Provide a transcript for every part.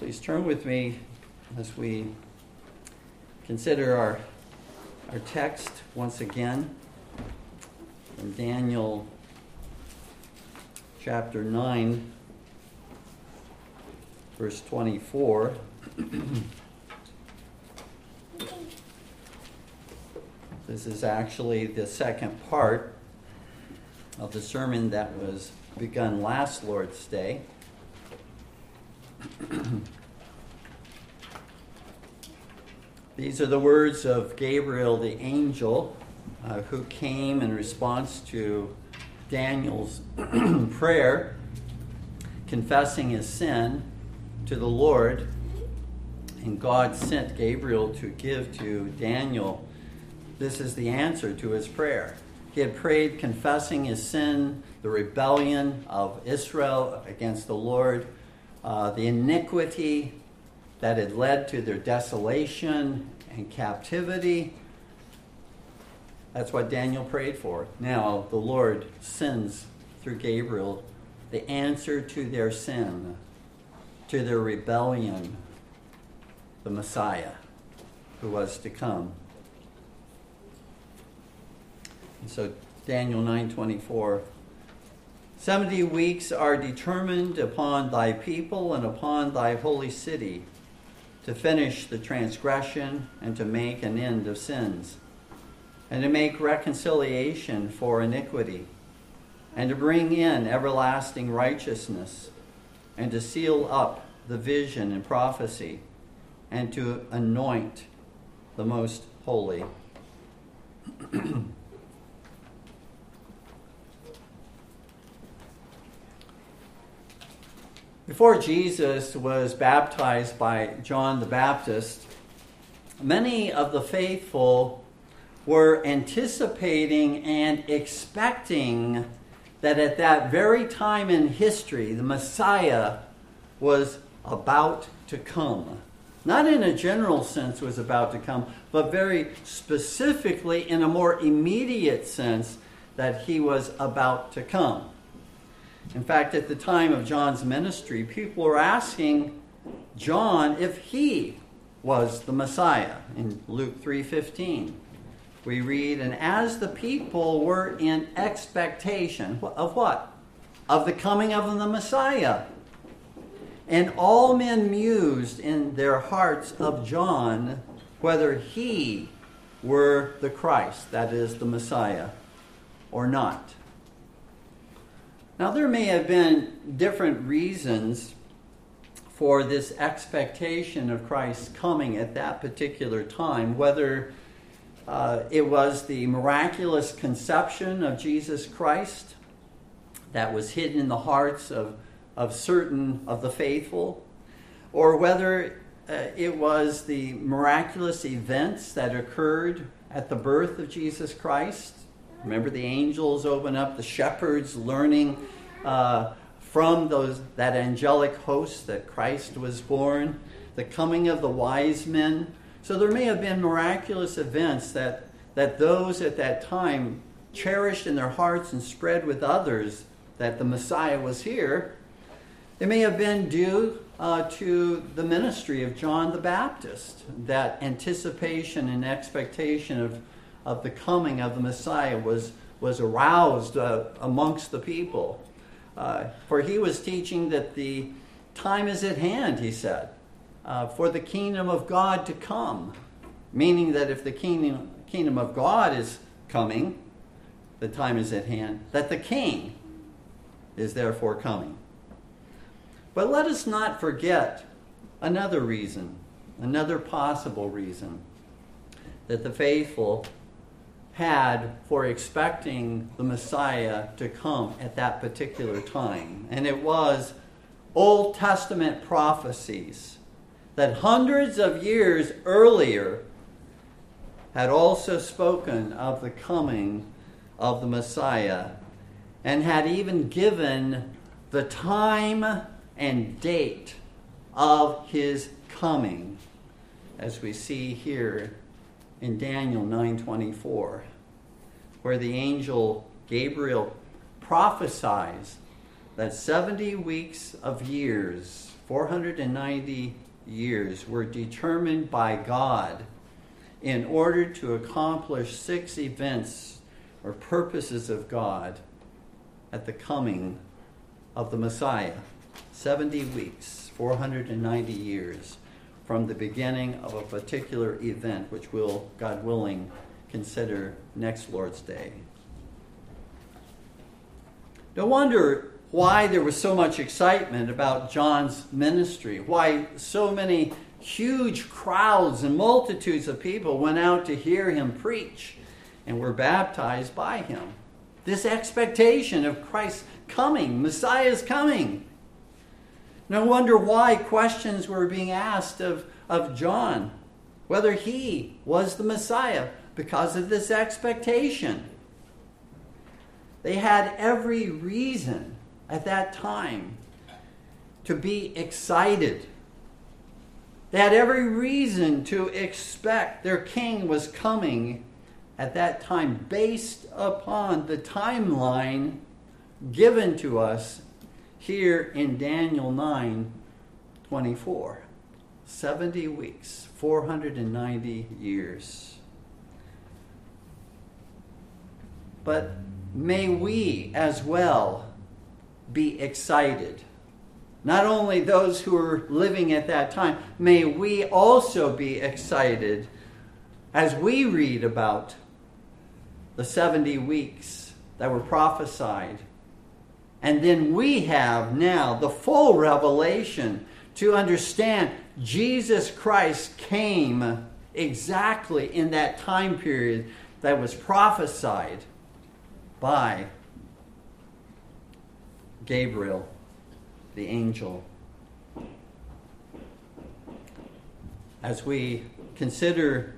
Please turn with me as we consider our, our text once again from Daniel chapter 9, verse 24. this is actually the second part of the sermon that was begun last Lord's Day. These are the words of Gabriel the angel uh, who came in response to Daniel's prayer, confessing his sin to the Lord. And God sent Gabriel to give to Daniel. This is the answer to his prayer. He had prayed, confessing his sin, the rebellion of Israel against the Lord uh, the iniquity that had led to their desolation and captivity. That's what Daniel prayed for. Now the Lord sends through Gabriel the answer to their sin, to their rebellion, the Messiah who was to come. And so Daniel 9:24 Seventy weeks are determined upon thy people and upon thy holy city to finish the transgression and to make an end of sins, and to make reconciliation for iniquity, and to bring in everlasting righteousness, and to seal up the vision and prophecy, and to anoint the most holy. Before Jesus was baptized by John the Baptist, many of the faithful were anticipating and expecting that at that very time in history, the Messiah was about to come. Not in a general sense was about to come, but very specifically in a more immediate sense that he was about to come. In fact, at the time of John's ministry, people were asking John if he was the Messiah. In Luke 3:15, we read, "And as the people were in expectation of what? Of the coming of the Messiah. And all men mused in their hearts of John whether he were the Christ, that is the Messiah, or not." Now, there may have been different reasons for this expectation of Christ's coming at that particular time, whether uh, it was the miraculous conception of Jesus Christ that was hidden in the hearts of, of certain of the faithful, or whether uh, it was the miraculous events that occurred at the birth of Jesus Christ Remember, the angels open up, the shepherds learning uh, from those that angelic host that Christ was born, the coming of the wise men. So there may have been miraculous events that, that those at that time cherished in their hearts and spread with others that the Messiah was here. It may have been due uh, to the ministry of John the Baptist, that anticipation and expectation of of the coming of the Messiah was, was aroused uh, amongst the people. Uh, for he was teaching that the time is at hand, he said, uh, for the kingdom of God to come. Meaning that if the kingdom, kingdom of God is coming, the time is at hand, that the king is therefore coming. But let us not forget another reason, another possible reason that the faithful had for expecting the Messiah to come at that particular time. And it was Old Testament prophecies that hundreds of years earlier had also spoken of the coming of the Messiah and had even given the time and date of his coming, as we see here in Daniel 9:24, where the angel Gabriel prophesies that 70 weeks of years 490 years were determined by God in order to accomplish six events or purposes of God at the coming of the Messiah. 70 weeks, 490 years from the beginning of a particular event, which we'll, God willing, consider next Lord's Day. No wonder why there was so much excitement about John's ministry, why so many huge crowds and multitudes of people went out to hear him preach and were baptized by him. This expectation of Christ's coming, Messiah's coming. No wonder why questions were being asked of, of John, whether he was the Messiah, because of this expectation. They had every reason at that time to be excited. They had every reason to expect their king was coming at that time based upon the timeline given to us here in Daniel 9 24. 70 weeks, 490 years. But may we as well be excited. Not only those who are living at that time, may we also be excited as we read about the 70 weeks that were prophesied. And then we have now the full revelation to understand Jesus Christ came exactly in that time period that was prophesied by Gabriel, the angel. As we consider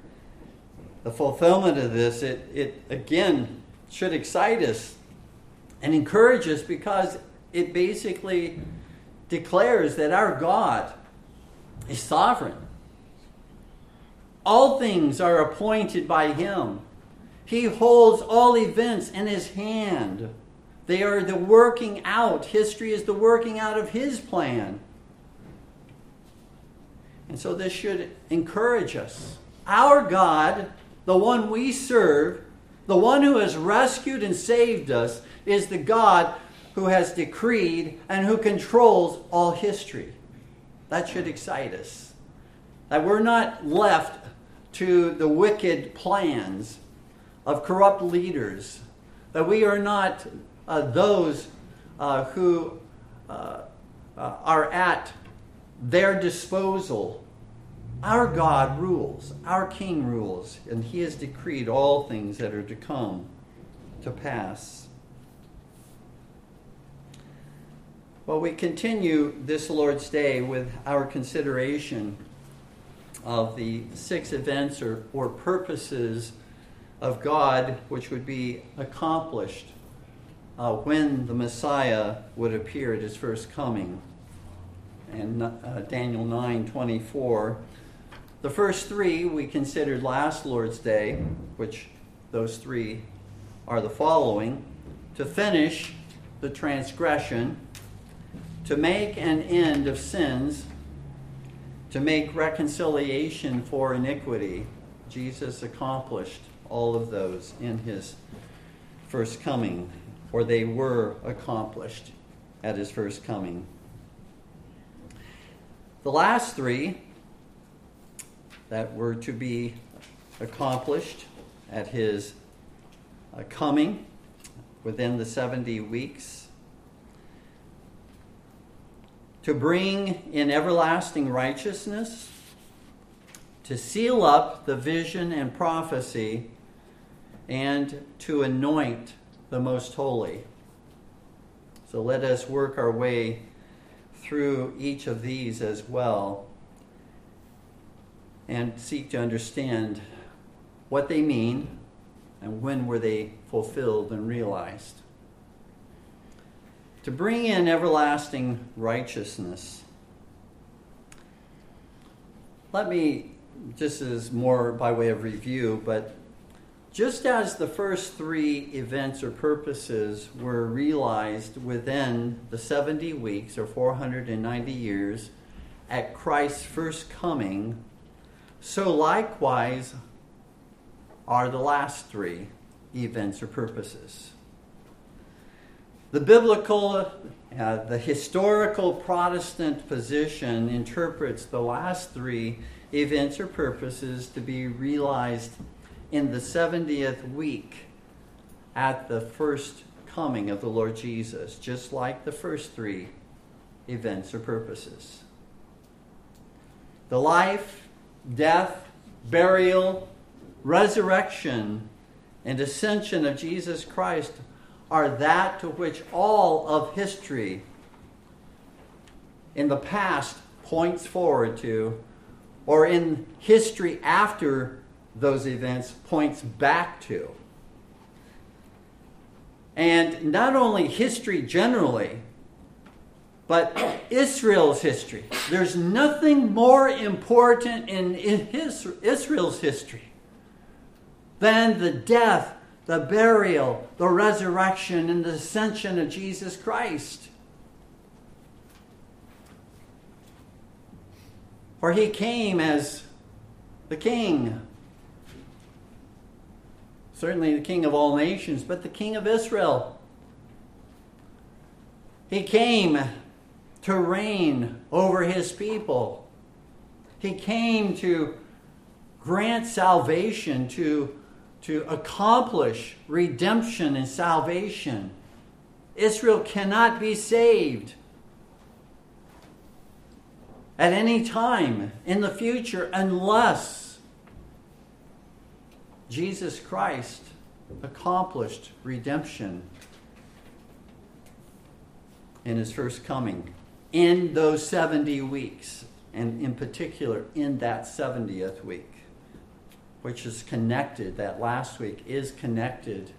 the fulfillment of this, it, it again should excite us and encourage us because it basically declares that our God is sovereign. All things are appointed by Him. He holds all events in His hand. They are the working out. History is the working out of His plan. And so this should encourage us. Our God, the one we serve, the one who has rescued and saved us, is the God who has decreed and who controls all history. That should excite us. That we're not left to the wicked plans of corrupt leaders. That we are not uh, those uh, who uh, uh, are at their disposal. Our God rules, our King rules, and He has decreed all things that are to come to pass. Well, we continue this Lord's Day with our consideration of the six events or, or purposes of God which would be accomplished uh, when the Messiah would appear at his first coming. And uh, Daniel 9 24. The first three we considered last Lord's Day, which those three are the following to finish the transgression, to make an end of sins, to make reconciliation for iniquity. Jesus accomplished all of those in his first coming or they were accomplished at his first coming. The last three that were to be accomplished at his uh, coming within the 70 weeks to bring in everlasting righteousness, to seal up the vision and prophecy, and to anoint the most holy. So let us work our way through each of these as well and seek to understand what they mean and when were they fulfilled and realized. To bring in everlasting righteousness. Let me, just as more by way of review, but just as the first three events or purposes were realized within the 70 weeks or 490 years at Christ's first coming, so likewise are the last three events or purposes. The biblical, uh, the historical Protestant position interprets the last three events or purposes to be realized in the 70th week at the first coming of the Lord Jesus, just like the first three events or purposes. The life, death, burial, resurrection, and ascension of Jesus Christ are that to which all of history in the past points forward to, or in history after those events points back to. And not only history generally, but Israel's history. There's nothing more important in Israel's history than the death the burial, the resurrection, and the ascension of Jesus Christ. For he came as the king, certainly the king of all nations, but the king of Israel. He came to reign over his people. He came to grant salvation to to accomplish redemption and salvation. Israel cannot be saved at any time in the future unless Jesus Christ accomplished redemption in his first coming in those 70 weeks, and in particular in that 70th week which is connected, that last week is connected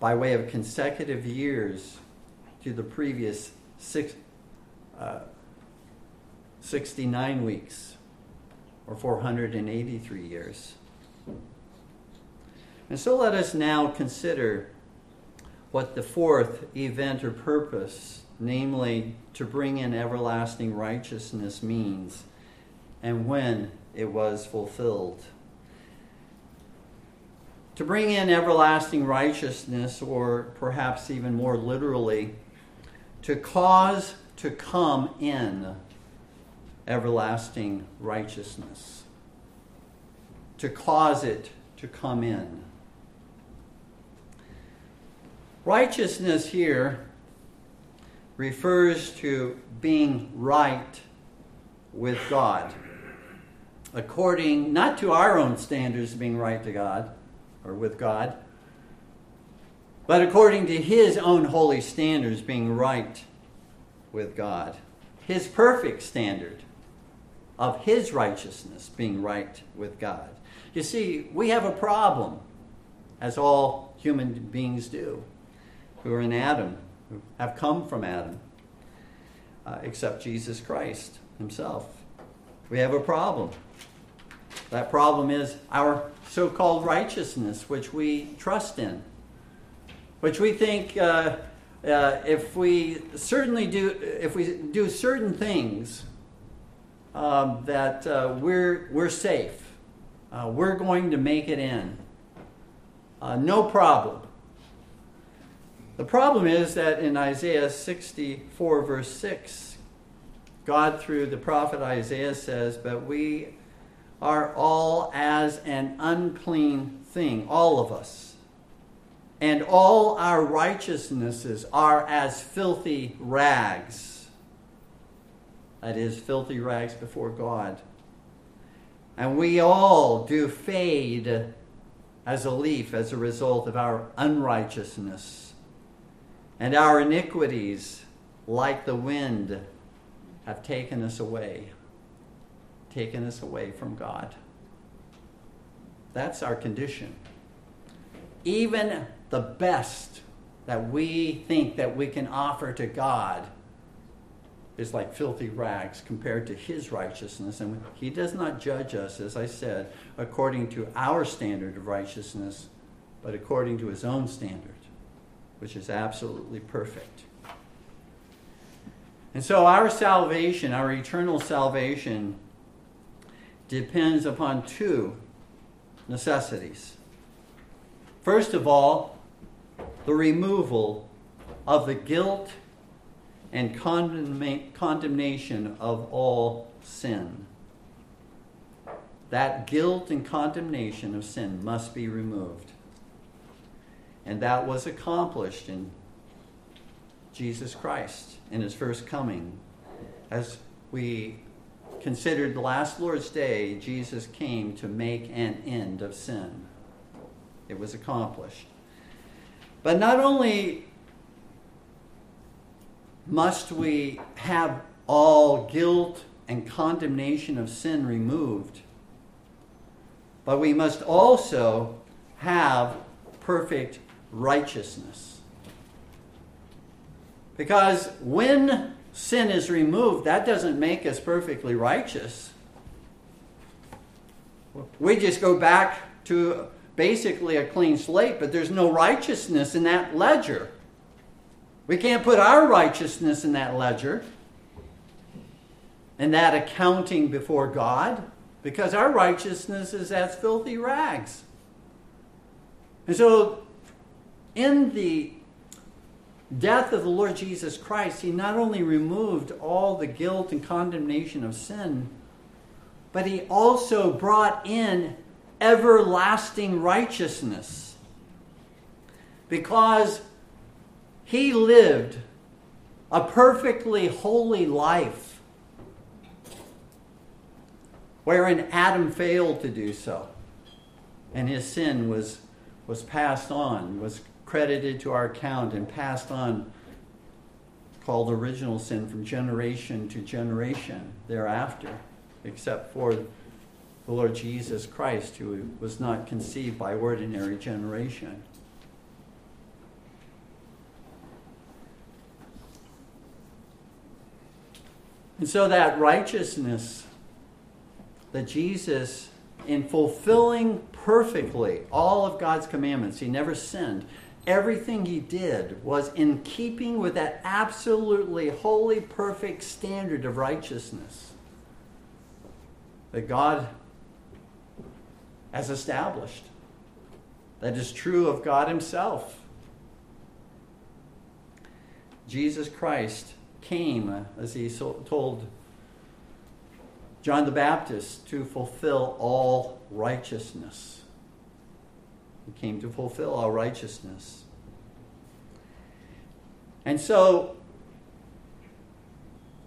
by way of consecutive years to the previous six, uh, 69 weeks or 483 years. And so let us now consider what the fourth event or purpose, namely to bring in everlasting righteousness, means and when it was fulfilled to bring in everlasting righteousness, or perhaps even more literally, to cause to come in everlasting righteousness. To cause it to come in. Righteousness here refers to being right with God. According, not to our own standards being right to God, or with God, but according to his own holy standards, being right with God. His perfect standard of his righteousness being right with God. You see, we have a problem, as all human beings do, who are in Adam, who have come from Adam, uh, except Jesus Christ himself. We have a problem. That problem is our so called righteousness, which we trust in, which we think uh, uh, if we certainly do, if we do certain things, um, that uh, we're, we're safe. Uh, we're going to make it in. Uh, no problem. The problem is that in Isaiah 64, verse 6, God, through the prophet Isaiah, says, But we are all as an unclean thing, all of us. And all our righteousnesses are as filthy rags. That is, filthy rags before God. And we all do fade as a leaf as a result of our unrighteousness. And our iniquities, like the wind, have taken us away taken us away from God. That's our condition. Even the best that we think that we can offer to God is like filthy rags compared to his righteousness. And he does not judge us, as I said, according to our standard of righteousness, but according to his own standard, which is absolutely perfect. And so our salvation, our eternal salvation, depends upon two necessities. First of all, the removal of the guilt and condemnation of all sin. That guilt and condemnation of sin must be removed. And that was accomplished in Jesus Christ in his first coming. As we considered the last Lord's Day, Jesus came to make an end of sin. It was accomplished. But not only must we have all guilt and condemnation of sin removed, but we must also have perfect righteousness. Because when sin is removed, that doesn't make us perfectly righteous. We just go back to basically a clean slate, but there's no righteousness in that ledger. We can't put our righteousness in that ledger and that accounting before God because our righteousness is as filthy rags. And so, in the death of the Lord Jesus Christ, He not only removed all the guilt and condemnation of sin, but He also brought in everlasting righteousness. Because he lived a perfectly holy life, wherein Adam failed to do so. And his sin was, was passed on, was credited to our account, and passed on, called original sin, from generation to generation thereafter, except for the Lord Jesus Christ, who was not conceived by ordinary generation. And so that righteousness that Jesus, in fulfilling perfectly all of God's commandments, he never sinned. Everything he did was in keeping with that absolutely holy, perfect standard of righteousness that God has established, that is true of God Himself. Jesus Christ came, uh, as he told John the Baptist, to fulfill all righteousness. He came to fulfill all righteousness. And so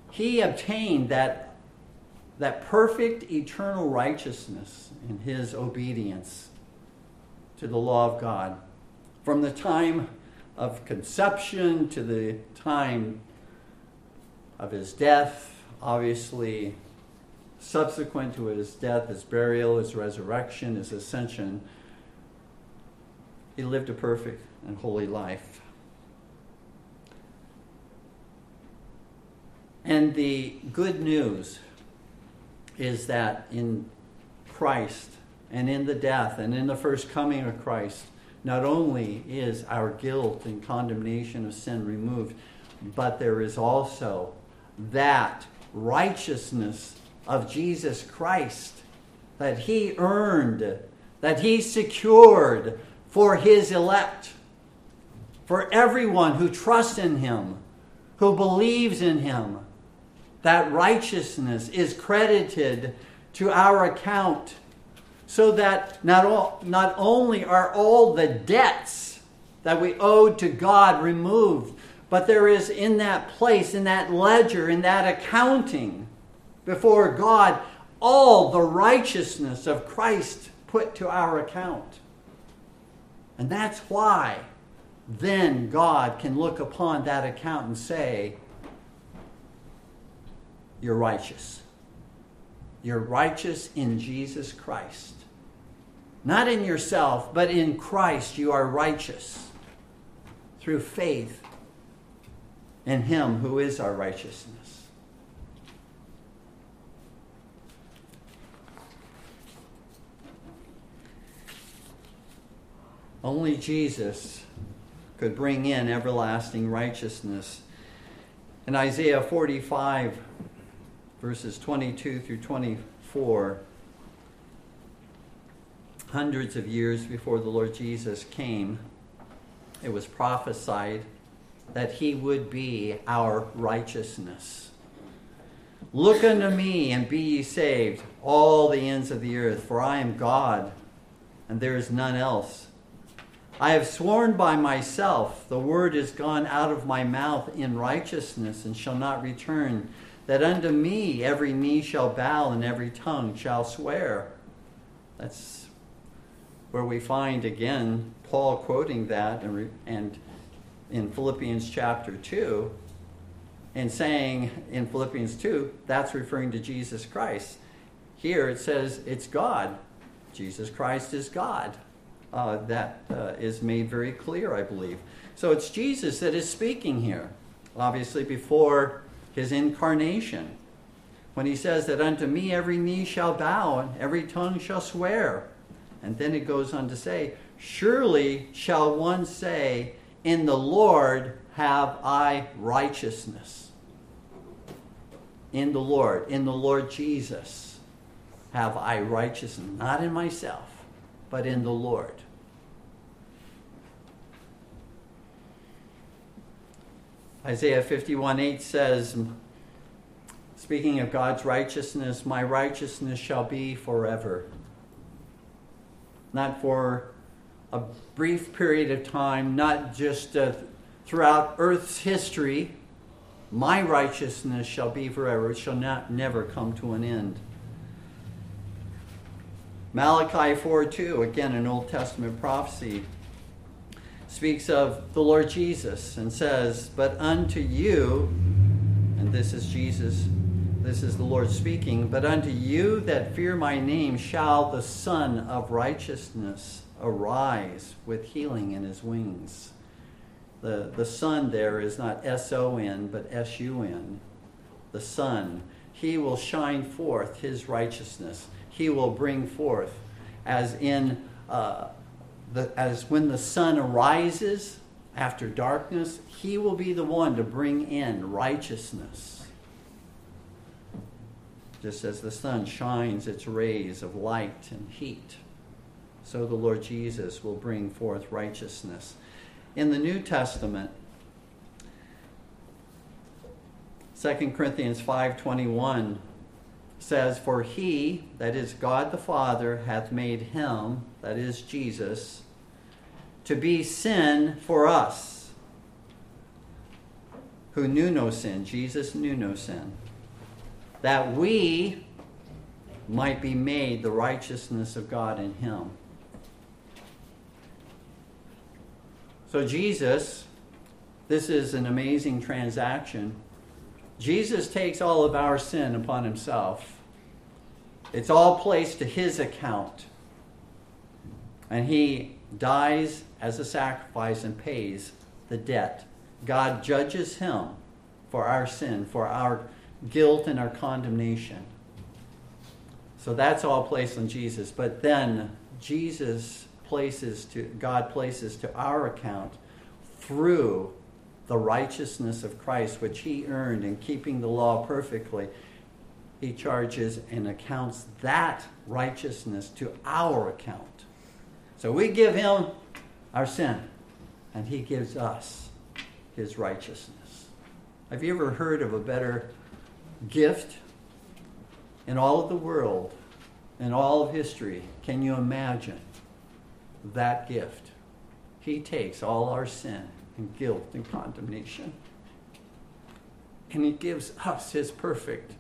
he obtained that, that perfect eternal righteousness in his obedience to the law of God. From the time of conception to the time of his death, obviously, subsequent to his death, his burial, his resurrection, his ascension, he lived a perfect and holy life. And the good news is that in Christ and in the death and in the first coming of Christ, not only is our guilt and condemnation of sin removed, but there is also that righteousness of Jesus Christ that he earned, that he secured for his elect, for everyone who trusts in him, who believes in him. That righteousness is credited to our account so that not, all, not only are all the debts that we owed to God removed, but there is in that place, in that ledger, in that accounting before God, all the righteousness of Christ put to our account. And that's why then God can look upon that account and say, You're righteous. You're righteous in Jesus Christ. Not in yourself, but in Christ you are righteous through faith in Him who is our righteousness. Only Jesus could bring in everlasting righteousness. In Isaiah 45, verses 22 through 24, hundreds of years before the Lord Jesus came, it was prophesied that he would be our righteousness. Look unto me and be ye saved, all the ends of the earth, for I am God, and there is none else. I have sworn by myself, the word is gone out of my mouth in righteousness, and shall not return, that unto me every knee shall bow and every tongue shall swear. That's where we find again Paul quoting that and, and in Philippians chapter 2 and saying in Philippians 2 that's referring to Jesus Christ. Here it says it's God. Jesus Christ is God. Uh, that uh, is made very clear, I believe. So it's Jesus that is speaking here, obviously before his incarnation. When he says that unto me every knee shall bow and every tongue shall swear. And then it goes on to say, Surely shall one say, In the Lord have I righteousness. In the Lord, in the Lord Jesus, have I righteousness. Not in myself, but in the Lord. Isaiah 51 8 says, Speaking of God's righteousness, my righteousness shall be forever. Not for a brief period of time, not just uh, throughout earth's history. My righteousness shall be forever, it shall not never come to an end. Malachi 4 2, again, an Old Testament prophecy, speaks of the Lord Jesus and says, But unto you, and this is Jesus, this is the Lord speaking, but unto you that fear my name shall the Sun of righteousness arise with healing in his wings. The, the Sun there is not S O N, but S U N. The Sun. He will shine forth his righteousness he will bring forth, as in uh, the, as when the sun arises after darkness, he will be the one to bring in righteousness. Just as the sun shines its rays of light and heat, so the Lord Jesus will bring forth righteousness. In the New Testament, 2 Corinthians 5:21 says, For he, that is God the Father, hath made him, that is Jesus, to be sin for us, who knew no sin. Jesus knew no sin. That we might be made the righteousness of God in him. So, Jesus, this is an amazing transaction Jesus takes all of our sin upon himself. It's all placed to his account. And he dies as a sacrifice and pays the debt. God judges him for our sin, for our guilt and our condemnation. So that's all placed on Jesus. But then Jesus places to God places to our account through the righteousness of Christ, which he earned in keeping the law perfectly, he charges and accounts that righteousness to our account. So we give him our sin, and he gives us his righteousness. Have you ever heard of a better gift in all of the world, in all of history? Can you imagine that gift? He takes all our sin and guilt and condemnation. And He gives us His perfect,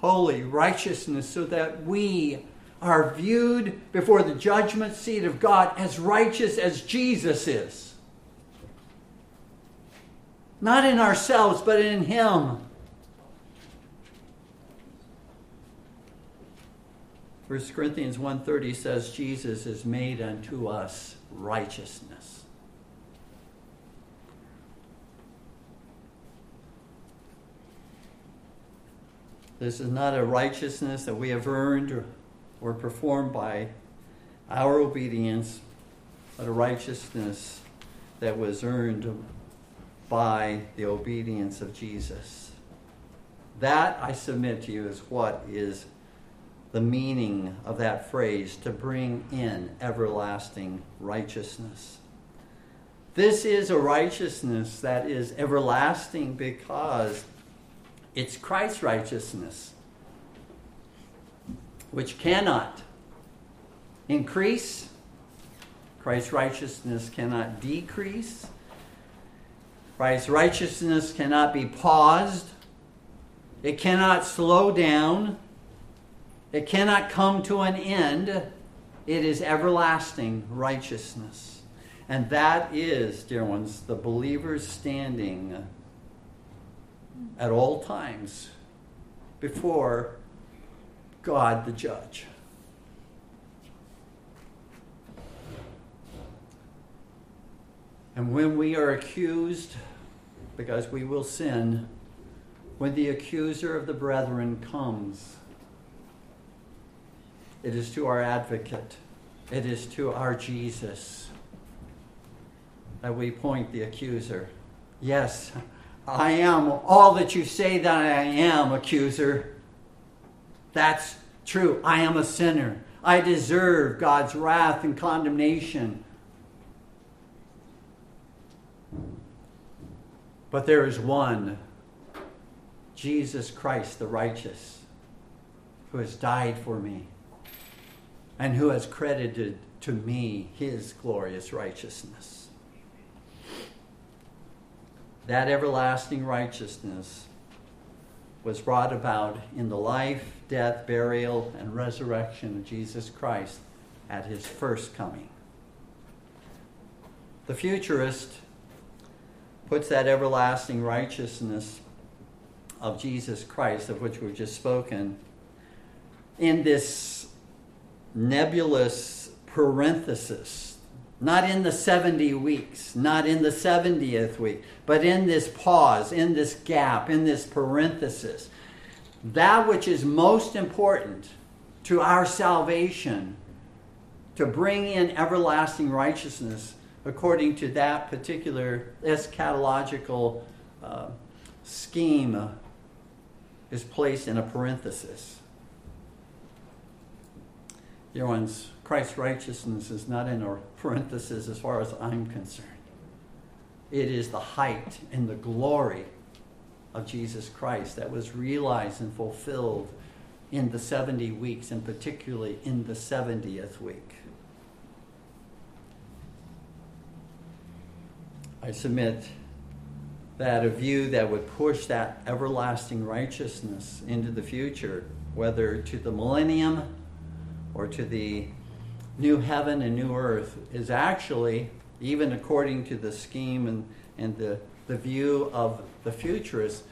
holy righteousness so that we are viewed before the judgment seat of God as righteous as Jesus is. Not in ourselves, but in Him. 1 Corinthians 1:30 says Jesus is made unto us righteousness. This is not a righteousness that we have earned or, or performed by our obedience, but a righteousness that was earned by the obedience of Jesus. That, I submit to you, is what is the meaning of that phrase to bring in everlasting righteousness. This is a righteousness that is everlasting because it's Christ's righteousness, which cannot increase. Christ's righteousness cannot decrease. Christ's righteousness cannot be paused. It cannot slow down. It cannot come to an end. It is everlasting righteousness. And that is, dear ones, the believer's standing at all times before God the judge. And when we are accused, because we will sin, when the accuser of the brethren comes, it is to our advocate, it is to our Jesus that we point the accuser. Yes, I am all that you say that I am, accuser. That's true. I am a sinner. I deserve God's wrath and condemnation. But there is one, Jesus Christ, the righteous, who has died for me and who has credited to me his glorious righteousness. That everlasting righteousness was brought about in the life, death, burial, and resurrection of Jesus Christ at his first coming. The futurist puts that everlasting righteousness of Jesus Christ, of which we've just spoken, in this nebulous parenthesis. Not in the 70 weeks, not in the 70th week, but in this pause, in this gap, in this parenthesis. That which is most important to our salvation, to bring in everlasting righteousness, according to that particular eschatological uh, scheme is placed in a parenthesis. Dear ones, Christ's righteousness is not in a parenthesis as far as I'm concerned. It is the height and the glory of Jesus Christ that was realized and fulfilled in the 70 weeks, and particularly in the 70th week. I submit that a view that would push that everlasting righteousness into the future, whether to the millennium or to the new heaven and new earth, is actually, even according to the scheme and, and the, the view of the futurists,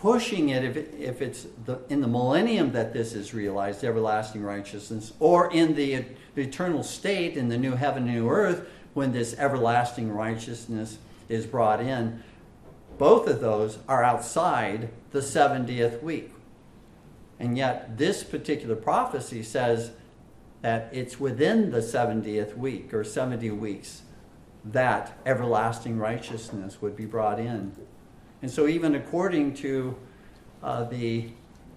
pushing it if, it, if it's the, in the millennium that this is realized, everlasting righteousness, or in the, the eternal state in the new heaven and new earth when this everlasting righteousness is brought in, both of those are outside the 70th week. And yet, this particular prophecy says that it's within the 70th week or 70 weeks that everlasting righteousness would be brought in. And so, even according to uh, the,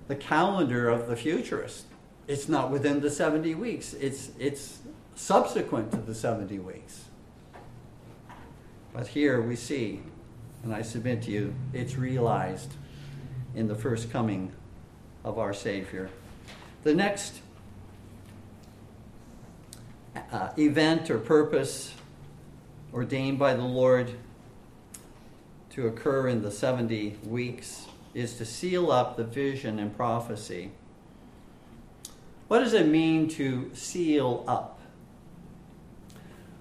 the calendar of the futurist, it's not within the 70 weeks, it's, it's subsequent to the 70 weeks. But here we see, and I submit to you, it's realized in the first coming of our Savior. The next uh, event or purpose ordained by the Lord to occur in the 70 weeks is to seal up the vision and prophecy. What does it mean to seal up?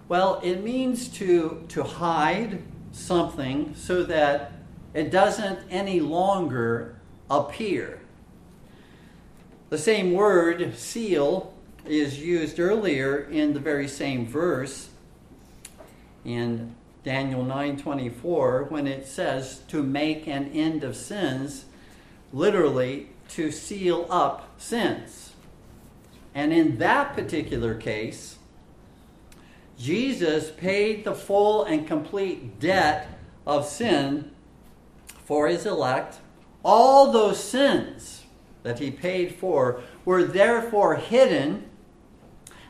Well, it means to, to hide something so that it doesn't any longer appear. The same word, seal, is used earlier in the very same verse in Daniel 9:24 when it says to make an end of sins, literally to seal up sins. And in that particular case, Jesus paid the full and complete debt of sin for his elect, all those sins that he paid for were therefore hidden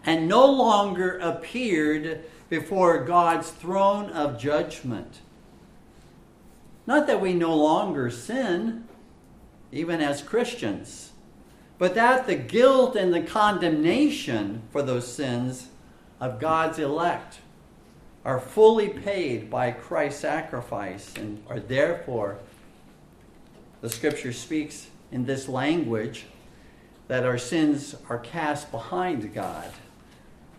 and no longer appeared before God's throne of judgment. Not that we no longer sin, even as Christians, but that the guilt and the condemnation for those sins of God's elect are fully paid by Christ's sacrifice and are therefore, the scripture speaks in this language, that our sins are cast behind God,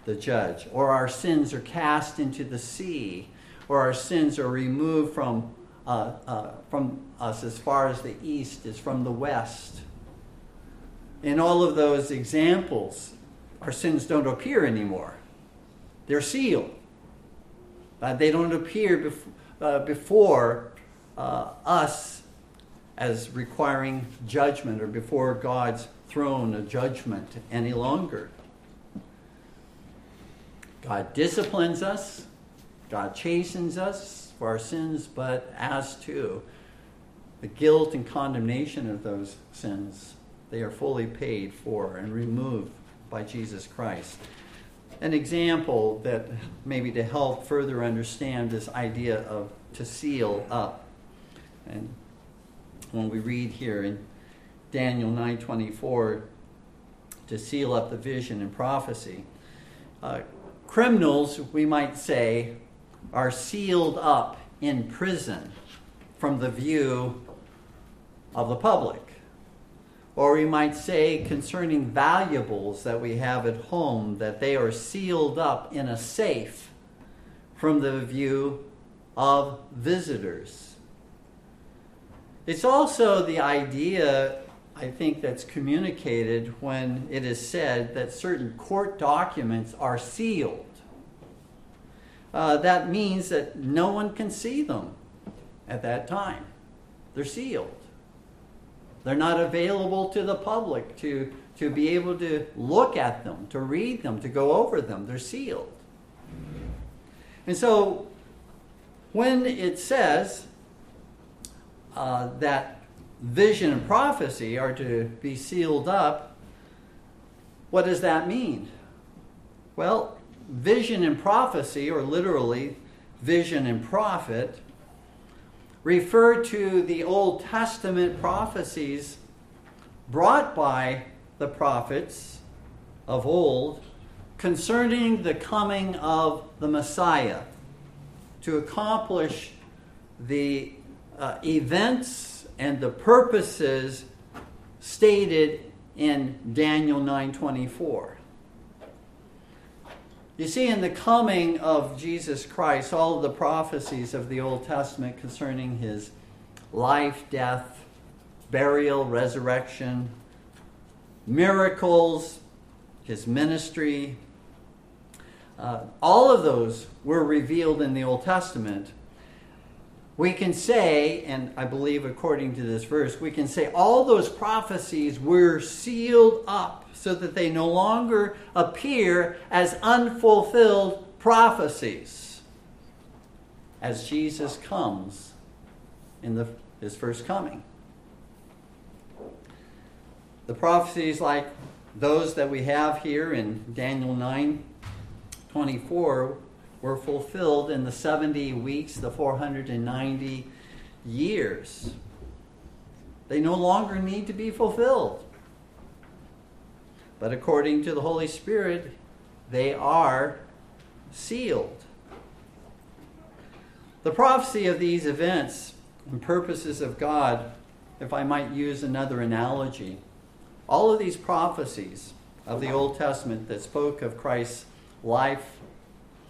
the judge, or our sins are cast into the sea, or our sins are removed from, uh, uh, from us as far as the east is from the west. In all of those examples, our sins don't appear anymore. They're sealed. They don't appear bef- uh, before uh, us as requiring judgment or before God's throne of judgment any longer. God disciplines us, God chastens us for our sins, but as to the guilt and condemnation of those sins, they are fully paid for and removed by Jesus Christ an example that maybe to help further understand this idea of to seal up. And when we read here in Daniel 9:24 to seal up the vision and prophecy, uh, criminals, we might say, are sealed up in prison from the view of the public. Or we might say concerning valuables that we have at home that they are sealed up in a safe from the view of visitors. It's also the idea, I think, that's communicated when it is said that certain court documents are sealed. Uh, that means that no one can see them at that time. They're sealed. They're not available to the public to, to be able to look at them, to read them, to go over them. They're sealed. And so when it says uh, that vision and prophecy are to be sealed up, what does that mean? Well, vision and prophecy, or literally vision and prophet, refer to the Old Testament prophecies brought by the prophets of old concerning the coming of the Messiah to accomplish the uh, events and the purposes stated in Daniel 9:24. You see, in the coming of Jesus Christ, all the prophecies of the Old Testament concerning his life, death, burial, resurrection, miracles, his ministry, uh, all of those were revealed in the Old Testament. We can say, and I believe according to this verse, we can say all those prophecies were sealed up so that they no longer appear as unfulfilled prophecies as Jesus comes in the, his first coming. The prophecies like those that we have here in Daniel 9 24 were fulfilled in the 70 weeks, the 490 years. They no longer need to be fulfilled but according to the Holy Spirit, they are sealed. The prophecy of these events and purposes of God, if I might use another analogy, all of these prophecies of the Old Testament that spoke of Christ's life,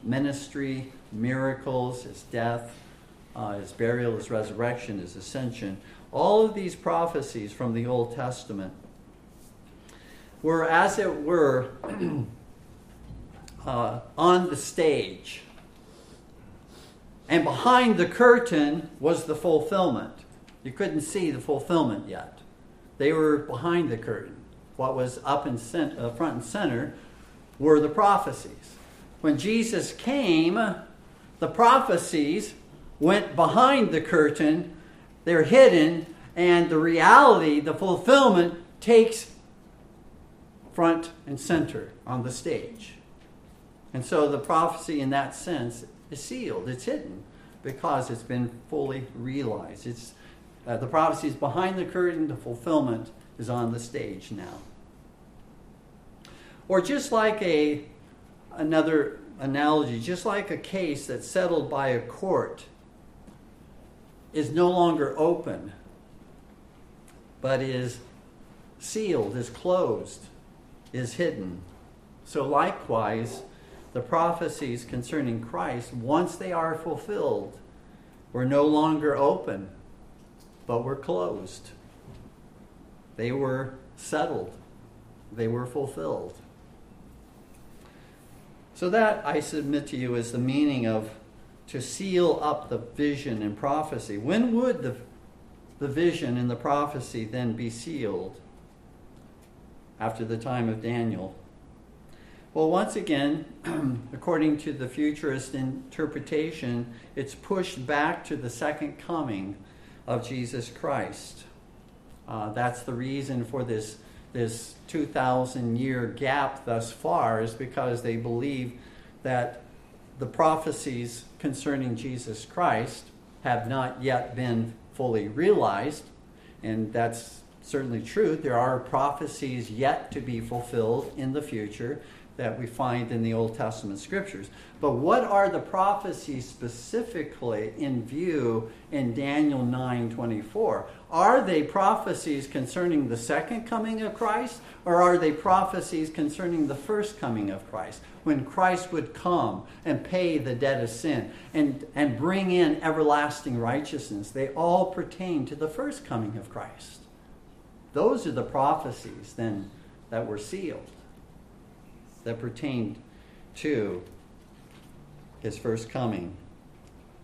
ministry, miracles, his death, uh, his burial, his resurrection, his ascension, all of these prophecies from the Old Testament were, as it were, uh, on the stage. And behind the curtain was the fulfillment. You couldn't see the fulfillment yet. They were behind the curtain. What was up in cent- uh, front and center were the prophecies. When Jesus came, the prophecies went behind the curtain, they're hidden, and the reality, the fulfillment, takes front and center on the stage. And so the prophecy, in that sense, is sealed, it's hidden, because it's been fully realized. It's, uh, the prophecy is behind the curtain, the fulfillment is on the stage now. Or just like a another analogy, just like a case that's settled by a court is no longer open, but is sealed, is closed, is hidden. So, likewise, the prophecies concerning Christ, once they are fulfilled, were no longer open, but were closed. They were settled, they were fulfilled. So, that I submit to you is the meaning of to seal up the vision and prophecy. When would the, the vision and the prophecy then be sealed? After the time of Daniel. Well, once again, according to the futurist interpretation, it's pushed back to the second coming of Jesus Christ. Uh, that's the reason for this this 2,000 year gap thus far is because they believe that the prophecies concerning Jesus Christ have not yet been fully realized, and that's certainly true. There are prophecies yet to be fulfilled in the future that we find in the Old Testament scriptures. But what are the prophecies specifically in view in Daniel 9:24? Are they prophecies concerning the second coming of Christ or are they prophecies concerning the first coming of Christ? When Christ would come and pay the debt of sin and, and bring in everlasting righteousness. They all pertain to the first coming of Christ. Those are the prophecies then that were sealed that pertained to his first coming.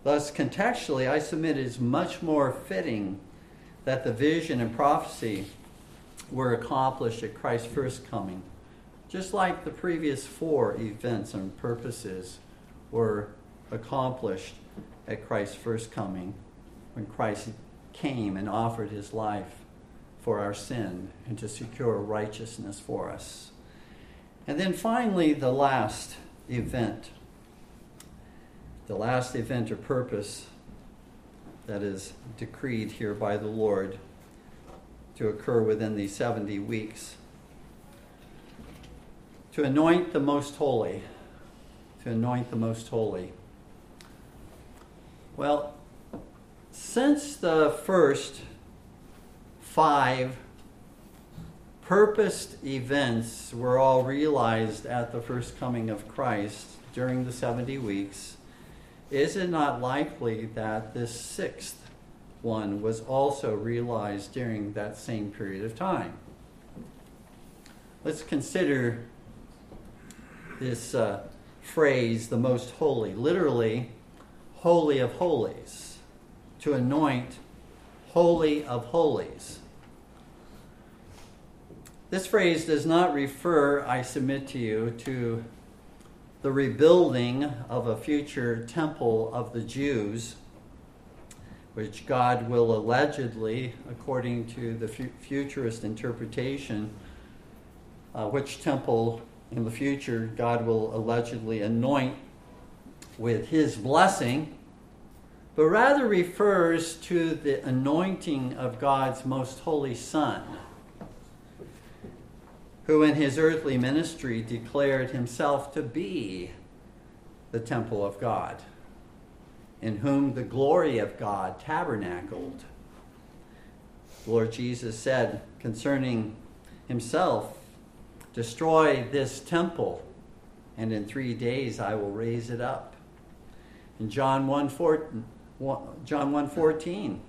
Thus, contextually, I submit it is much more fitting that the vision and prophecy were accomplished at Christ's first coming, just like the previous four events and purposes were accomplished at Christ's first coming when Christ came and offered his life for our sin and to secure righteousness for us. And then finally, the last event. The last event or purpose that is decreed here by the Lord to occur within these 70 weeks. To anoint the most holy. To anoint the most holy. Well, since the first five purposed events were all realized at the first coming of Christ during the 70 weeks, is it not likely that this sixth one was also realized during that same period of time? Let's consider this uh, phrase, the most holy, literally, holy of holies, to anoint holy of holies. This phrase does not refer, I submit to you, to the rebuilding of a future temple of the Jews, which God will allegedly, according to the futurist interpretation, uh, which temple in the future God will allegedly anoint with his blessing, but rather refers to the anointing of God's most holy Son who in his earthly ministry declared himself to be the temple of God, in whom the glory of God tabernacled. Lord Jesus said concerning himself, Destroy this temple, and in three days I will raise it up. In John 1 14, John 1 14,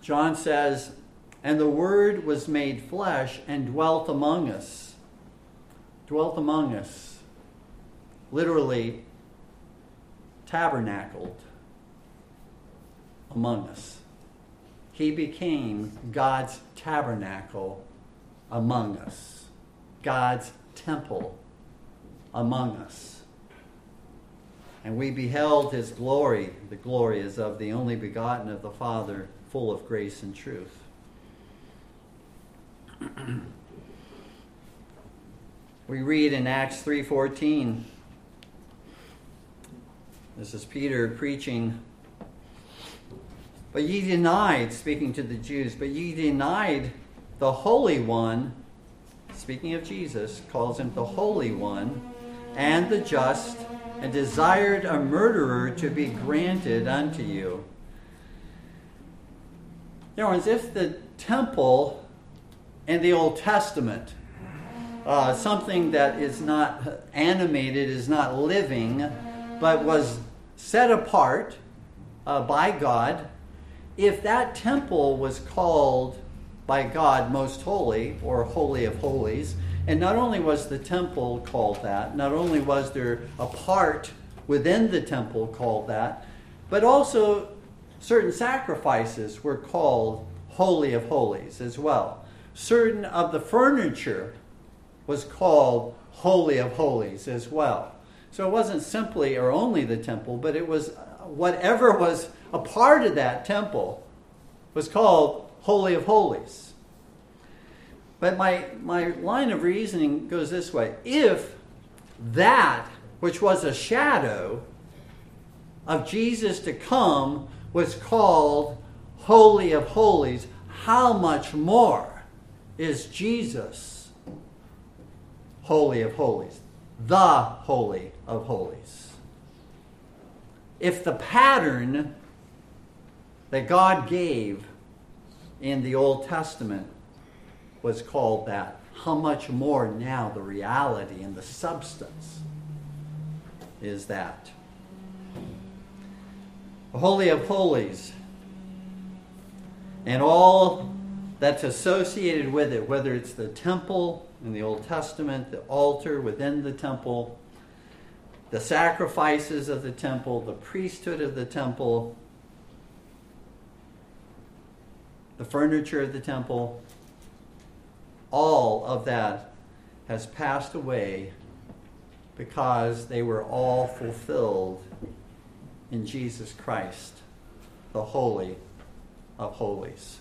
John says, and the Word was made flesh and dwelt among us. Dwelt among us. Literally, tabernacled among us. He became God's tabernacle among us, God's temple among us. And we beheld his glory. The glory is of the only begotten of the Father, full of grace and truth. We read in Acts 3:14 This is Peter preaching but ye denied speaking to the Jews but ye denied the holy one speaking of Jesus calls him the holy one and the just and desired a murderer to be granted unto you. There was if the temple in the Old Testament, uh, something that is not animated, is not living, but was set apart uh, by God, if that temple was called by God most holy or holy of holies, and not only was the temple called that, not only was there a part within the temple called that, but also certain sacrifices were called Holy of Holies as well. Certain of the furniture was called Holy of Holies as well. So it wasn't simply or only the temple, but it was whatever was a part of that temple was called Holy of Holies. But my, my line of reasoning goes this way. If that, which was a shadow of Jesus to come, was called Holy of Holies, how much more is Jesus Holy of Holies? The Holy of Holies. If the pattern that God gave in the Old Testament was called that. How much more now the reality and the substance is that? The Holy of Holies and all that's associated with it, whether it's the temple in the Old Testament, the altar within the temple, the sacrifices of the temple, the priesthood of the temple, the furniture of the temple, all of that has passed away because they were all fulfilled in Jesus Christ, the Holy of Holies.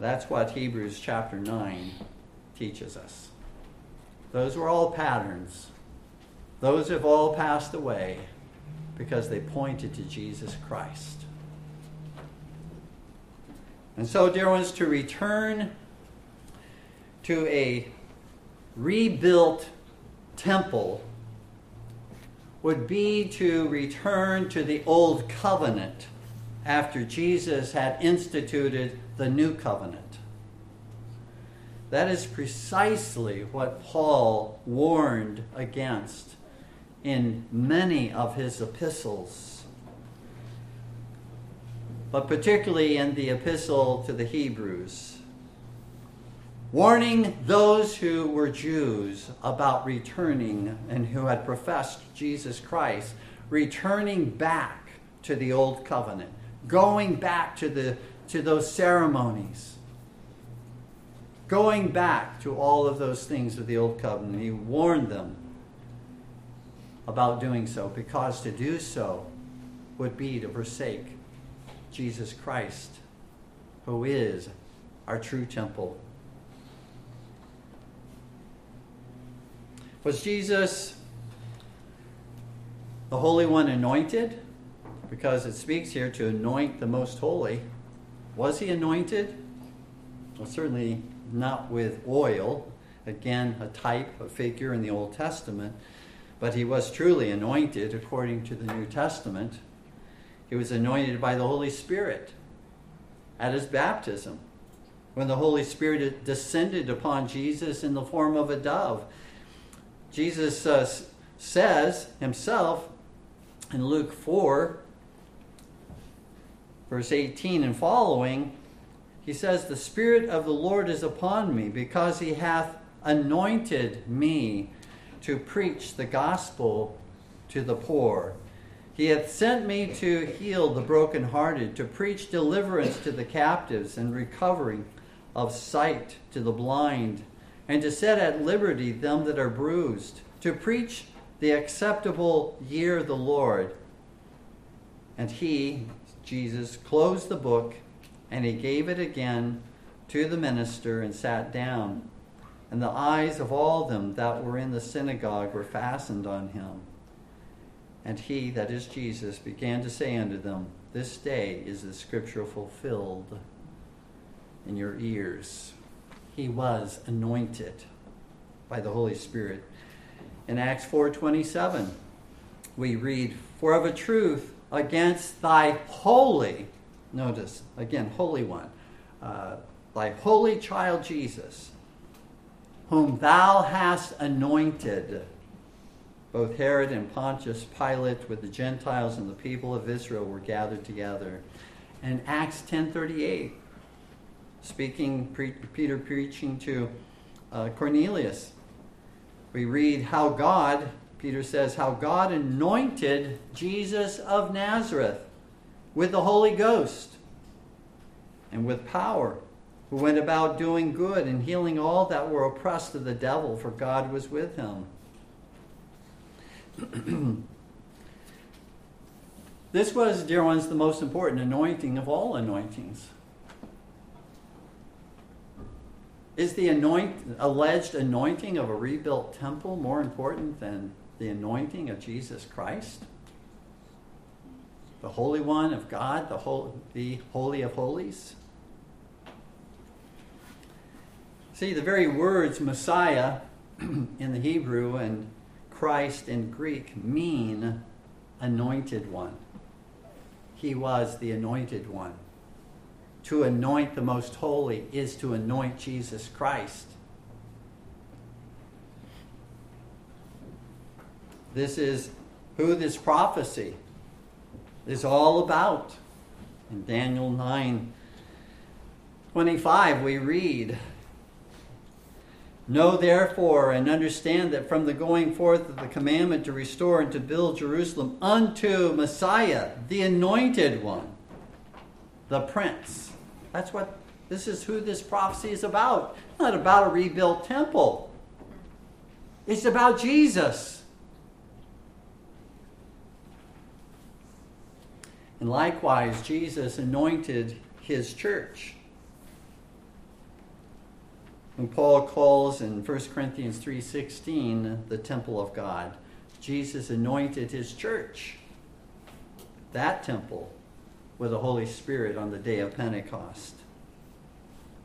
That's what Hebrews chapter 9 teaches us. Those were all patterns. Those have all passed away because they pointed to Jesus Christ. And so, dear ones, to return to a rebuilt temple would be to return to the old covenant after Jesus had instituted the new covenant. That is precisely what Paul warned against in many of his epistles, but particularly in the epistle to the Hebrews warning those who were Jews about returning and who had professed Jesus Christ, returning back to the old covenant, going back to, the, to those ceremonies, going back to all of those things of the old covenant. He warned them about doing so because to do so would be to forsake Jesus Christ, who is our true temple Was Jesus the Holy One anointed? Because it speaks here to anoint the most holy. Was he anointed? Well, certainly not with oil. Again, a type, a figure in the Old Testament. But he was truly anointed according to the New Testament. He was anointed by the Holy Spirit at his baptism when the Holy Spirit descended upon Jesus in the form of a dove Jesus uh, says himself in Luke 4, verse 18 and following, he says, The Spirit of the Lord is upon me, because he hath anointed me to preach the gospel to the poor. He hath sent me to heal the brokenhearted, to preach deliverance to the captives, and recovering of sight to the blind and to set at liberty them that are bruised, to preach the acceptable year of the Lord. And he, Jesus, closed the book and he gave it again to the minister and sat down. And the eyes of all them that were in the synagogue were fastened on him. And he, that is Jesus, began to say unto them, This day is the scripture fulfilled in your ears. He was anointed by the Holy Spirit. In Acts 4:27, we read, "For of a truth against thy holy, notice again, holy one, uh, thy holy child Jesus, whom thou hast anointed." Both Herod and Pontius Pilate with the Gentiles and the people of Israel were gathered together. And Acts 10:38, speaking, pre- Peter preaching to uh, Cornelius, we read how God, Peter says, how God anointed Jesus of Nazareth with the Holy Ghost and with power, who went about doing good and healing all that were oppressed of the devil, for God was with him. this was, dear ones, the most important anointing of all anointings. Is the anoint, alleged anointing of a rebuilt temple more important than the anointing of Jesus Christ? The Holy One of God, the, the Holy of Holies? See, the very words Messiah in the Hebrew and Christ in Greek mean anointed one. He was the anointed one. To anoint the most holy is to anoint Jesus Christ. This is who this prophecy is all about. In Daniel 9 25, we read, Know therefore and understand that from the going forth of the commandment to restore and to build Jerusalem unto Messiah, the anointed one, the prince. That's what this is who this prophecy is about. It's not about a rebuilt temple. It's about Jesus. And likewise, Jesus anointed his church when Paul calls in 1 Corinthians 3:16 the temple of God, Jesus anointed his church, that temple, with the Holy Spirit on the day of Pentecost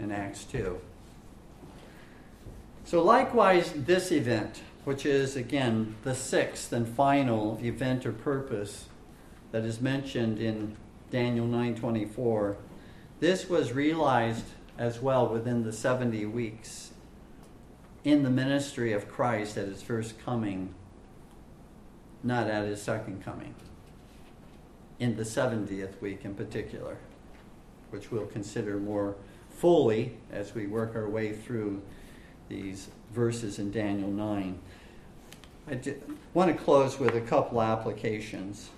in Acts 2. So likewise this event, which is again the sixth and final event or purpose that is mentioned in Daniel 9:24, this was realized as well within the 70 weeks in the ministry of Christ at his first coming, not at his second coming. In the 70th week in particular, which we'll consider more fully as we work our way through these verses in Daniel 9. I want to close with a couple applications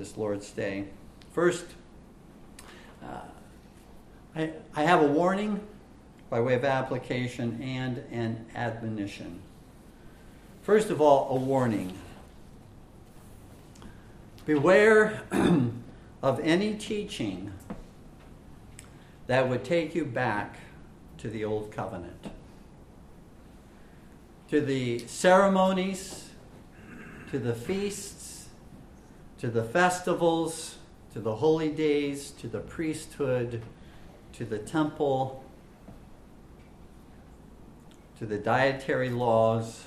this Lord's Day. First, uh, I, I have a warning by way of application and an admonition. First of all, a warning. Beware of any teaching that would take you back to the old covenant, to the ceremonies, to the feasts, to the festivals, to the holy days, to the priesthood to the temple, to the dietary laws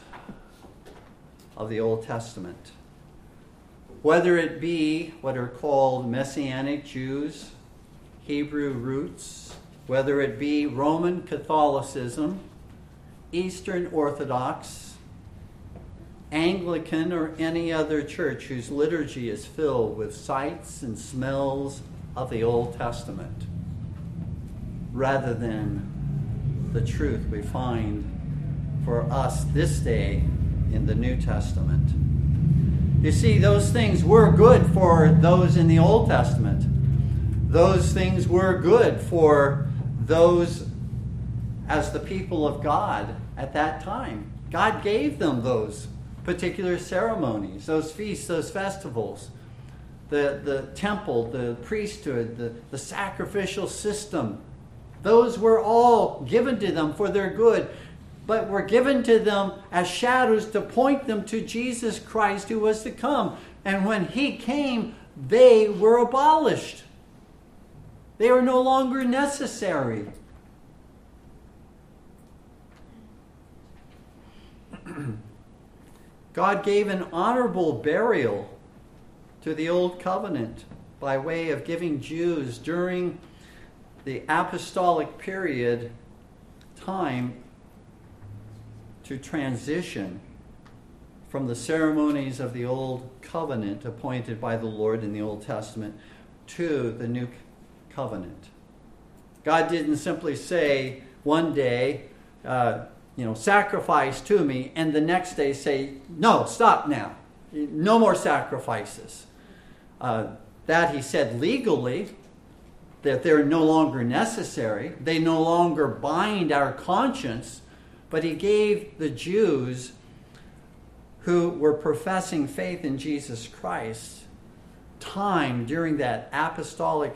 of the Old Testament. Whether it be what are called Messianic Jews, Hebrew roots, whether it be Roman Catholicism, Eastern Orthodox, Anglican, or any other church whose liturgy is filled with sights and smells of the Old Testament rather than the truth we find for us this day in the New Testament. You see, those things were good for those in the Old Testament. Those things were good for those as the people of God at that time. God gave them those particular ceremonies, those feasts, those festivals, the, the temple, the priesthood, the, the sacrificial system. Those were all given to them for their good, but were given to them as shadows to point them to Jesus Christ who was to come. And when he came, they were abolished. They were no longer necessary. God gave an honorable burial to the old covenant by way of giving Jews during the apostolic period time to transition from the ceremonies of the old covenant appointed by the Lord in the Old Testament to the new covenant. God didn't simply say one day, uh, you know, sacrifice to me, and the next day say, no, stop now. No more sacrifices. Uh, that he said legally, that they're no longer necessary. They no longer bind our conscience, but he gave the Jews who were professing faith in Jesus Christ time during that apostolic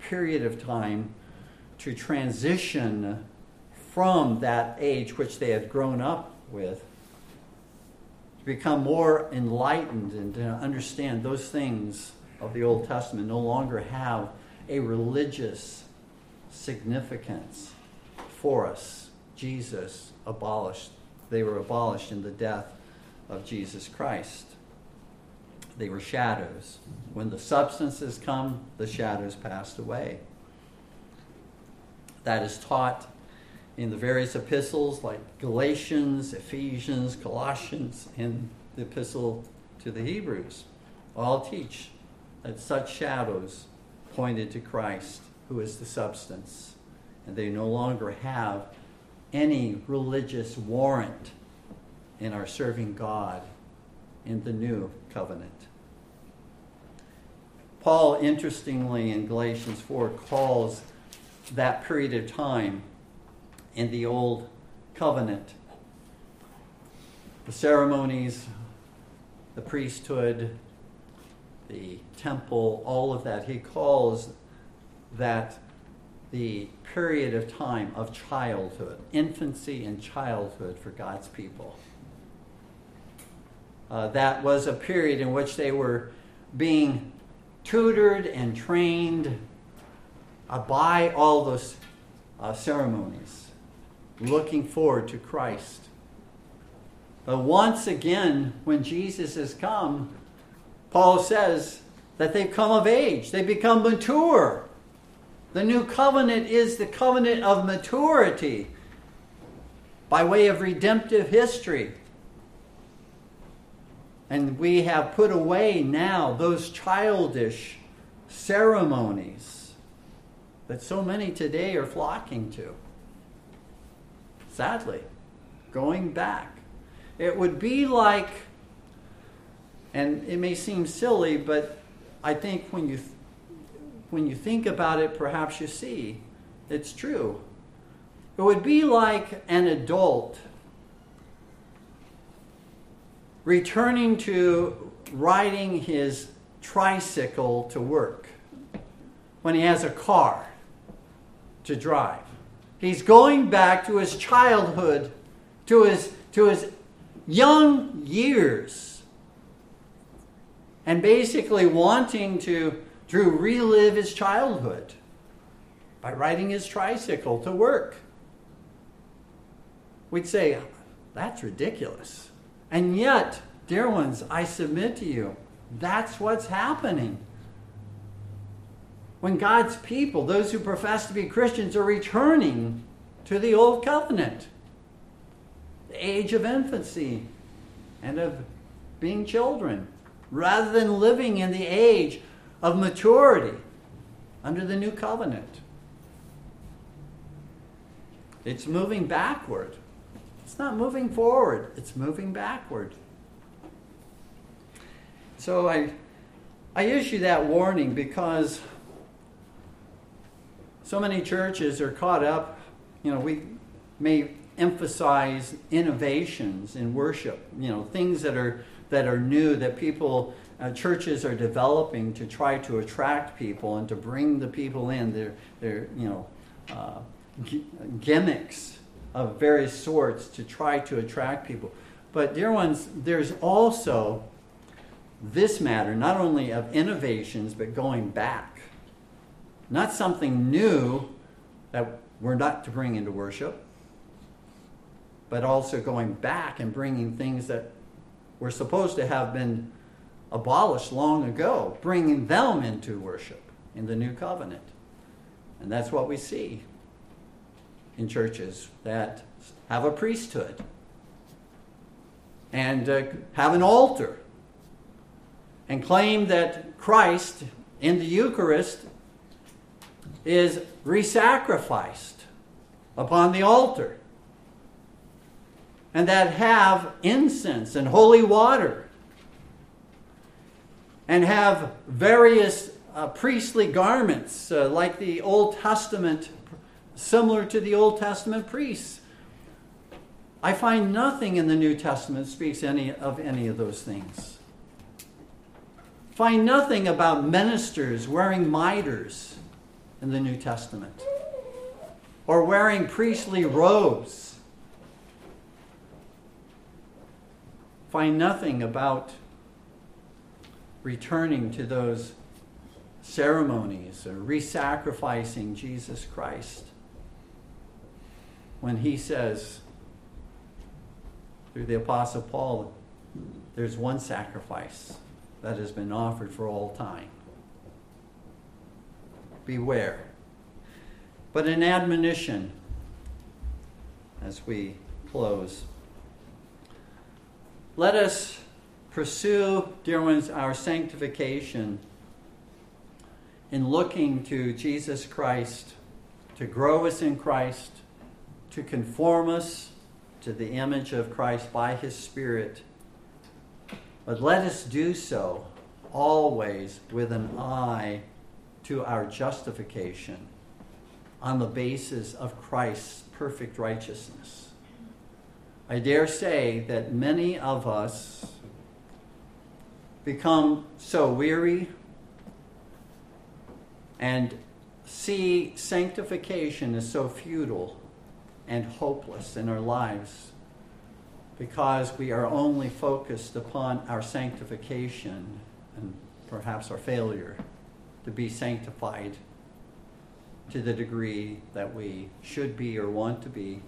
period of time to transition from that age which they had grown up with to become more enlightened and to understand those things of the Old Testament no longer have a religious significance for us. Jesus abolished, they were abolished in the death of Jesus Christ. They were shadows. When the substances come, the shadows passed away. That is taught in the various epistles like Galatians, Ephesians, Colossians, and the epistle to the Hebrews. All teach that such shadows pointed to Christ, who is the substance, and they no longer have any religious warrant in our serving God in the new covenant. Paul, interestingly, in Galatians 4, calls that period of time in the Old Covenant the ceremonies, the priesthood, the temple, all of that. He calls that the period of time of childhood, infancy and childhood for God's people. Uh, that was a period in which they were being tutored and trained uh, by all those uh, ceremonies, looking forward to Christ. But once again, when Jesus has come, Paul says that they've come of age, they become mature. The new covenant is the covenant of maturity by way of redemptive history. And we have put away now those childish ceremonies that so many today are flocking to. Sadly, going back. It would be like, and it may seem silly, but I think when you, when you think about it, perhaps you see it's true. It would be like an adult returning to riding his tricycle to work when he has a car to drive. He's going back to his childhood, to his, to his young years, and basically wanting to, to relive his childhood by riding his tricycle to work. We'd say, that's ridiculous. And yet, dear ones, I submit to you, that's what's happening. When God's people, those who profess to be Christians, are returning to the old covenant, the age of infancy and of being children, rather than living in the age of maturity under the new covenant. It's moving backward. It's not moving forward, it's moving backward. So I, I issue that warning because so many churches are caught up. You know, we may emphasize innovations in worship, you know, things that are, that are new that people, uh, churches are developing to try to attract people and to bring the people in. They're, they're you know, uh, g- gimmicks of various sorts to try to attract people. But, dear ones, there's also this matter, not only of innovations, but going back. Not something new that we're not to bring into worship, but also going back and bringing things that were supposed to have been abolished long ago, bringing them into worship in the new covenant. And that's what we see in churches that have a priesthood and uh, have an altar and claim that Christ in the Eucharist is resacrificed upon the altar and that have incense and holy water and have various uh, priestly garments uh, like the Old Testament, similar to the Old Testament priests. I find nothing in the New Testament speaks any of any of those things. Find nothing about ministers wearing mitres in the New Testament or wearing priestly robes. Find nothing about returning to those ceremonies or re-sacrificing Jesus Christ when he says through the apostle Paul there's one sacrifice that has been offered for all time beware but an admonition as we close let us pursue, dear ones, our sanctification in looking to Jesus Christ to grow us in Christ, to conform us to the image of Christ by His Spirit. But let us do so always with an eye to our justification on the basis of Christ's perfect righteousness. I dare say that many of us become so weary and see sanctification as so futile and hopeless in our lives because we are only focused upon our sanctification and perhaps our failure to be sanctified to the degree that we should be or want to be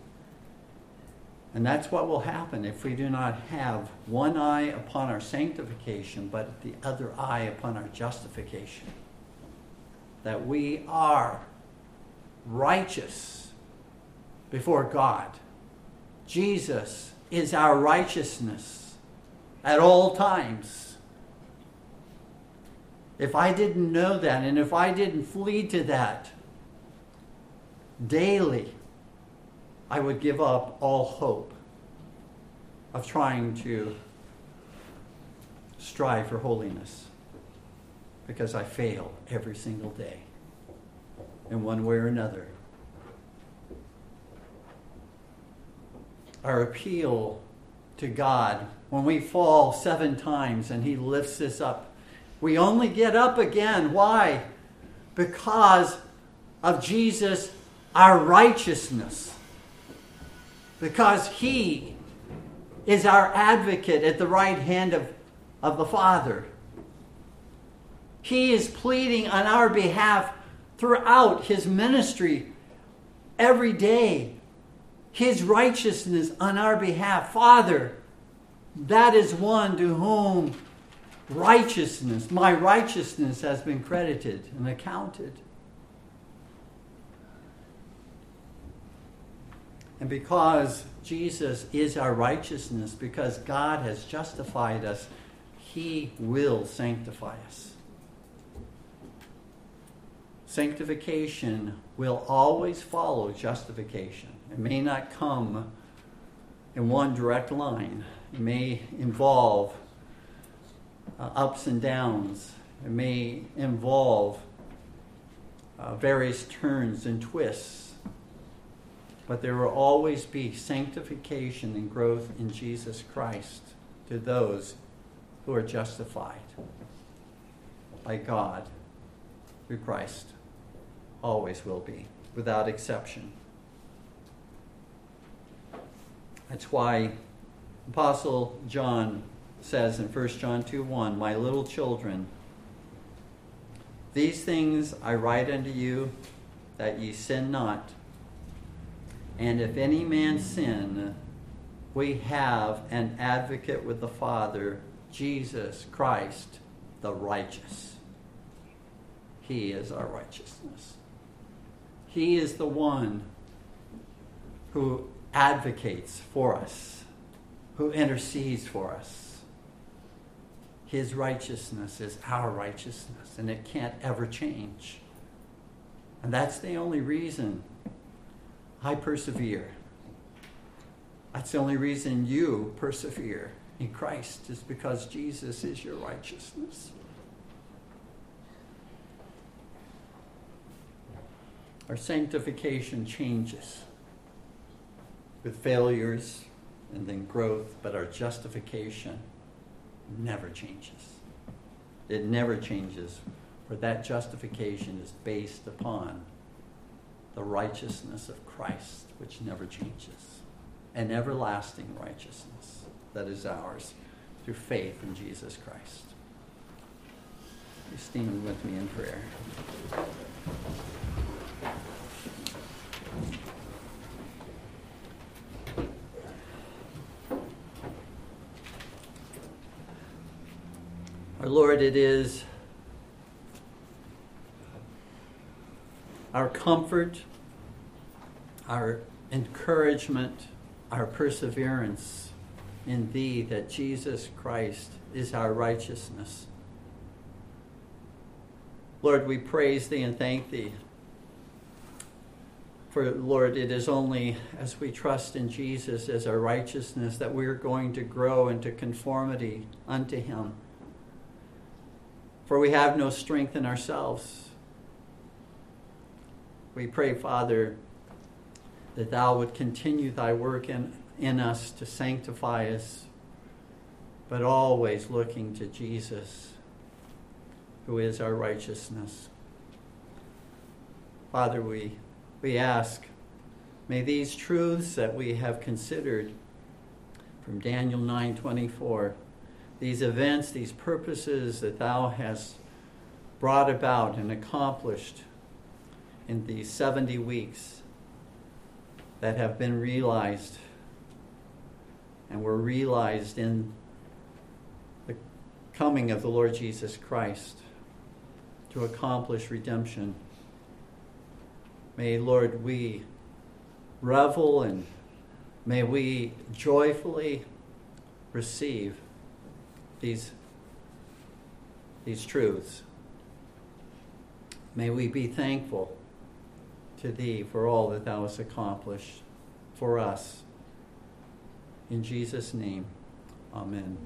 and that's what will happen if we do not have one eye upon our sanctification, but the other eye upon our justification. That we are righteous before God. Jesus is our righteousness at all times. If I didn't know that, and if I didn't flee to that daily, I would give up all hope of trying to strive for holiness because I fail every single day in one way or another. Our appeal to God when we fall seven times and He lifts us up, we only get up again. Why? Because of Jesus, our righteousness because he is our advocate at the right hand of, of the Father. He is pleading on our behalf throughout his ministry every day. His righteousness on our behalf. Father, that is one to whom righteousness, my righteousness, has been credited and accounted. And because Jesus is our righteousness, because God has justified us, He will sanctify us. Sanctification will always follow justification. It may not come in one direct line, it may involve uh, ups and downs, it may involve uh, various turns and twists but there will always be sanctification and growth in Jesus Christ to those who are justified by God through Christ. Always will be, without exception. That's why Apostle John says in 1 John 2 1, My little children, these things I write unto you that ye sin not. And if any man sin, we have an advocate with the Father, Jesus Christ, the righteous. He is our righteousness. He is the one who advocates for us, who intercedes for us. His righteousness is our righteousness, and it can't ever change. And that's the only reason I persevere. That's the only reason you persevere in Christ, is because Jesus is your righteousness. Our sanctification changes with failures and then growth, but our justification never changes. It never changes, for that justification is based upon the righteousness of Christ, which never changes, an everlasting righteousness that is ours through faith in Jesus Christ. You stand with me in prayer. It is our comfort, our encouragement, our perseverance in Thee that Jesus Christ is our righteousness. Lord, we praise Thee and thank Thee. For, Lord, it is only as we trust in Jesus as our righteousness that we are going to grow into conformity unto Him for we have no strength in ourselves. We pray, Father, that Thou would continue Thy work in, in us to sanctify us, but always looking to Jesus, who is our righteousness. Father, we, we ask, may these truths that we have considered from Daniel 9:24 these events, these purposes that thou hast brought about and accomplished in these 70 weeks that have been realized and were realized in the coming of the Lord Jesus Christ to accomplish redemption. May, Lord, we revel and may we joyfully receive these, these truths. May we be thankful to Thee for all that Thou hast accomplished for us. In Jesus' name, Amen.